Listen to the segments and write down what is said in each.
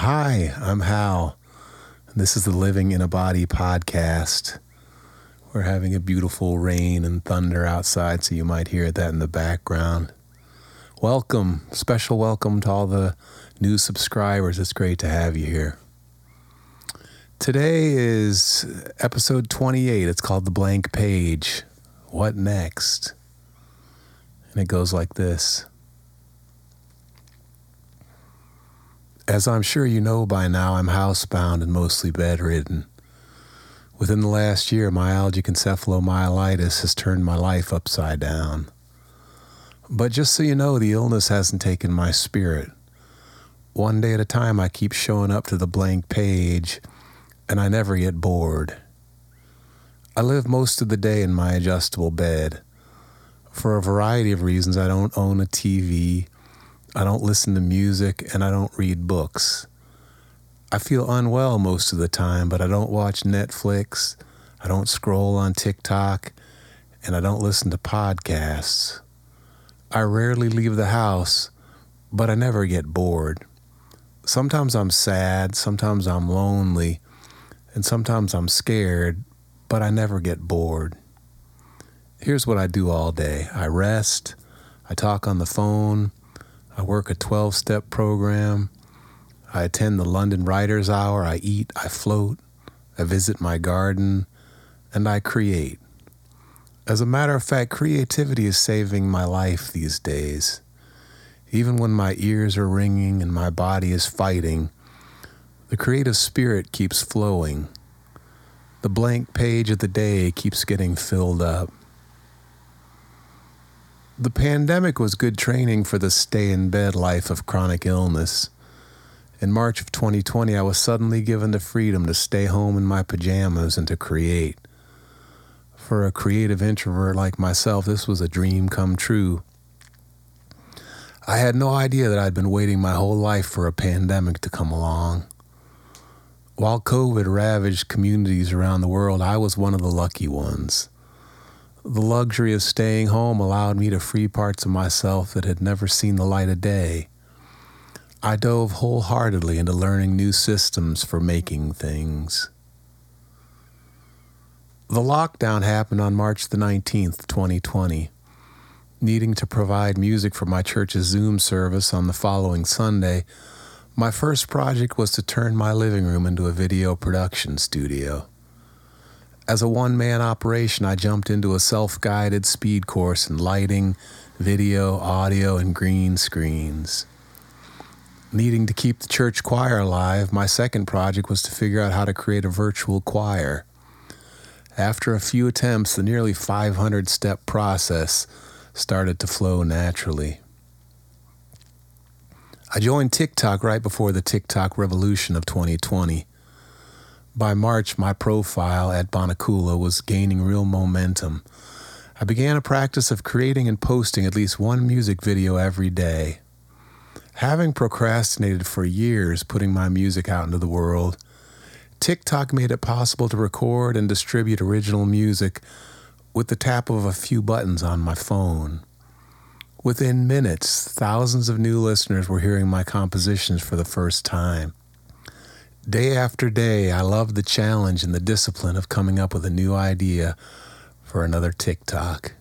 Hi, I'm Hal. This is the Living in a Body podcast. We're having a beautiful rain and thunder outside, so you might hear that in the background. Welcome, special welcome to all the new subscribers. It's great to have you here. Today is episode 28. It's called The Blank Page. What next? And it goes like this. As I'm sure you know by now, I'm housebound and mostly bedridden. Within the last year, myalgic encephalomyelitis has turned my life upside down. But just so you know, the illness hasn't taken my spirit. One day at a time, I keep showing up to the blank page, and I never get bored. I live most of the day in my adjustable bed. For a variety of reasons, I don't own a TV I don't listen to music, and I don't read books. I feel unwell most of the time, but I don't watch Netflix, I don't scroll on TikTok, and I don't listen to podcasts. I rarely leave the house, but I never get bored. Sometimes I'm sad, sometimes I'm lonely, and sometimes I'm scared, but I never get bored. Here's what I do all day I rest, I talk on the phone, I work a 12 step program. I attend the London Writers Hour. I eat, I float, I visit my garden, and I create. As a matter of fact, creativity is saving my life these days. Even when my ears are ringing and my body is fighting, the creative spirit keeps flowing. The blank page of the day keeps getting filled up. The pandemic was good training for the stay in bed life of chronic illness. In March of 2020, I was suddenly given the freedom to stay home in my pajamas and to create. For a creative introvert like myself, this was a dream come true. I had no idea that I'd been waiting my whole life for a pandemic to come along. While COVID ravaged communities around the world, I was one of the lucky ones. The luxury of staying home allowed me to free parts of myself that had never seen the light of day. I dove wholeheartedly into learning new systems for making things. The lockdown happened on March the 19th, 2020. Needing to provide music for my church's Zoom service on the following Sunday, my first project was to turn my living room into a video production studio. As a one man operation, I jumped into a self guided speed course in lighting, video, audio, and green screens. Needing to keep the church choir alive, my second project was to figure out how to create a virtual choir. After a few attempts, the nearly 500 step process started to flow naturally. I joined TikTok right before the TikTok revolution of 2020. By March, my profile at Bonacula was gaining real momentum. I began a practice of creating and posting at least one music video every day. Having procrastinated for years putting my music out into the world, TikTok made it possible to record and distribute original music with the tap of a few buttons on my phone. Within minutes, thousands of new listeners were hearing my compositions for the first time. Day after day, I love the challenge and the discipline of coming up with a new idea for another TikTok.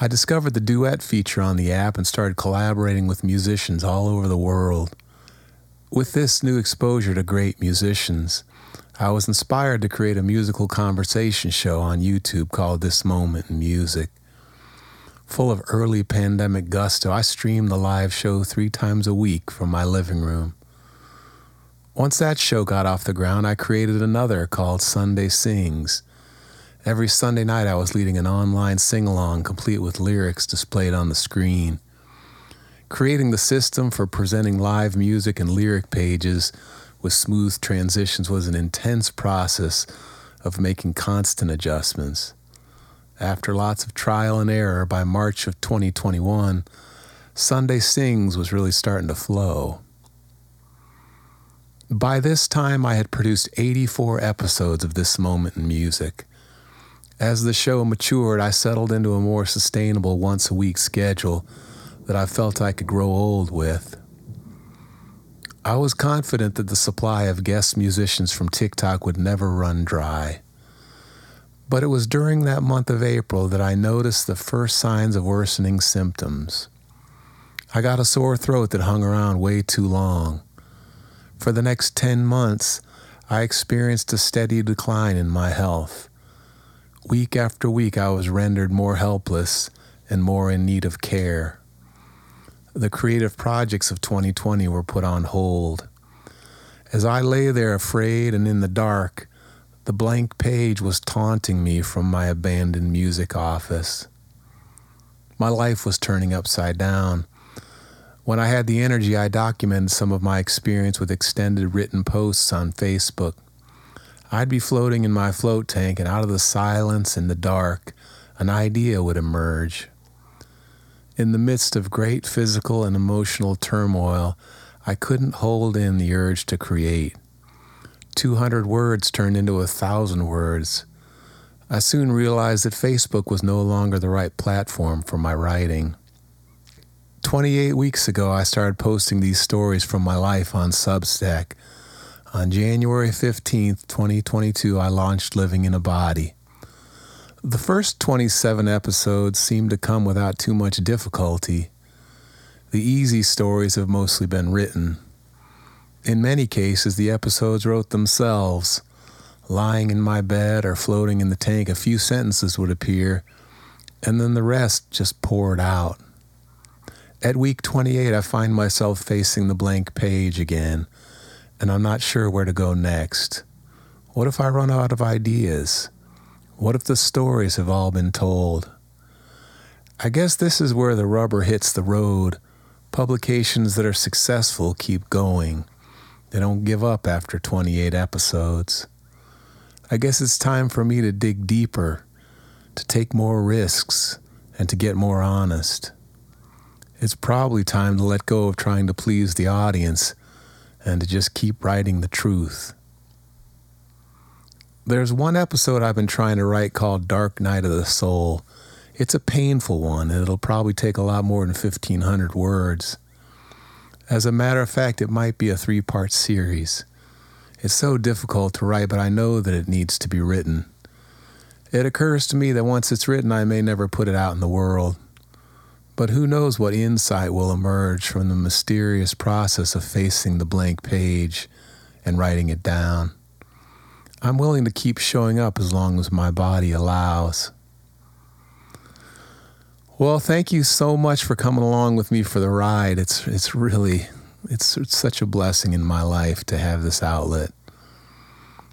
I discovered the duet feature on the app and started collaborating with musicians all over the world. With this new exposure to great musicians, I was inspired to create a musical conversation show on YouTube called This Moment in Music. Full of early pandemic gusto, I streamed the live show three times a week from my living room. Once that show got off the ground, I created another called Sunday Sings. Every Sunday night, I was leading an online sing along complete with lyrics displayed on the screen. Creating the system for presenting live music and lyric pages with smooth transitions was an intense process of making constant adjustments. After lots of trial and error, by March of 2021, Sunday Sings was really starting to flow. By this time, I had produced 84 episodes of This Moment in Music. As the show matured, I settled into a more sustainable once a week schedule that I felt I could grow old with. I was confident that the supply of guest musicians from TikTok would never run dry. But it was during that month of April that I noticed the first signs of worsening symptoms. I got a sore throat that hung around way too long. For the next 10 months, I experienced a steady decline in my health. Week after week, I was rendered more helpless and more in need of care. The creative projects of 2020 were put on hold. As I lay there afraid and in the dark, the blank page was taunting me from my abandoned music office. My life was turning upside down. When I had the energy, I documented some of my experience with extended written posts on Facebook. I'd be floating in my float tank, and out of the silence and the dark, an idea would emerge. In the midst of great physical and emotional turmoil, I couldn't hold in the urge to create. 200 words turned into a thousand words. I soon realized that Facebook was no longer the right platform for my writing. 28 weeks ago, I started posting these stories from my life on Substack. On January 15th, 2022, I launched Living in a Body. The first 27 episodes seemed to come without too much difficulty. The easy stories have mostly been written. In many cases, the episodes wrote themselves. Lying in my bed or floating in the tank, a few sentences would appear, and then the rest just poured out. At week 28, I find myself facing the blank page again, and I'm not sure where to go next. What if I run out of ideas? What if the stories have all been told? I guess this is where the rubber hits the road. Publications that are successful keep going. They don't give up after 28 episodes. I guess it's time for me to dig deeper, to take more risks, and to get more honest. It's probably time to let go of trying to please the audience and to just keep writing the truth. There's one episode I've been trying to write called Dark Night of the Soul. It's a painful one, and it'll probably take a lot more than 1,500 words. As a matter of fact, it might be a three part series. It's so difficult to write, but I know that it needs to be written. It occurs to me that once it's written, I may never put it out in the world. But who knows what insight will emerge from the mysterious process of facing the blank page and writing it down. I'm willing to keep showing up as long as my body allows. Well, thank you so much for coming along with me for the ride. It's it's really it's, it's such a blessing in my life to have this outlet.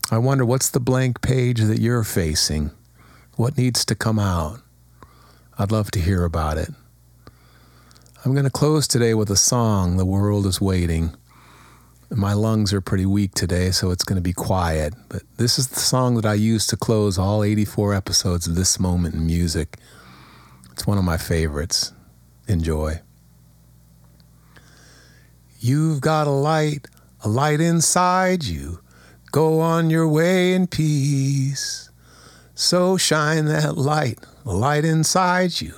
I wonder what's the blank page that you're facing? What needs to come out? I'd love to hear about it. I'm going to close today with a song, The World is Waiting. My lungs are pretty weak today, so it's going to be quiet. But this is the song that I use to close all 84 episodes of This Moment in Music. It's one of my favorites. Enjoy. You've got a light, a light inside you. Go on your way in peace. So shine that light, a light inside you.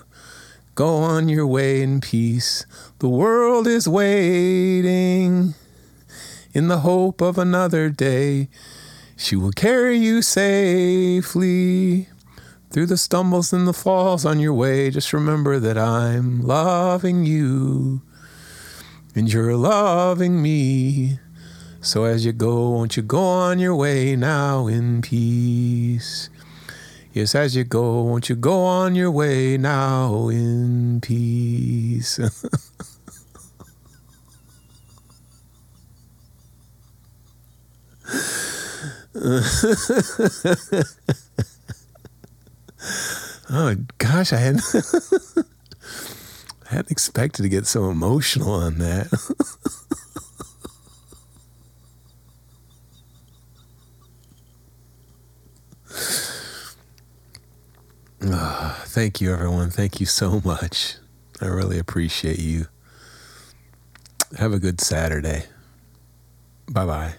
Go on your way in peace. The world is waiting in the hope of another day. She will carry you safely through the stumbles and the falls on your way, just remember that I'm loving you and you're loving me. So as you go, won't you go on your way now in peace? Yes, as you go, won't you go on your way now in peace? Oh gosh, I hadn't I hadn't expected to get so emotional on that. oh, thank you, everyone. Thank you so much. I really appreciate you. Have a good Saturday. Bye bye.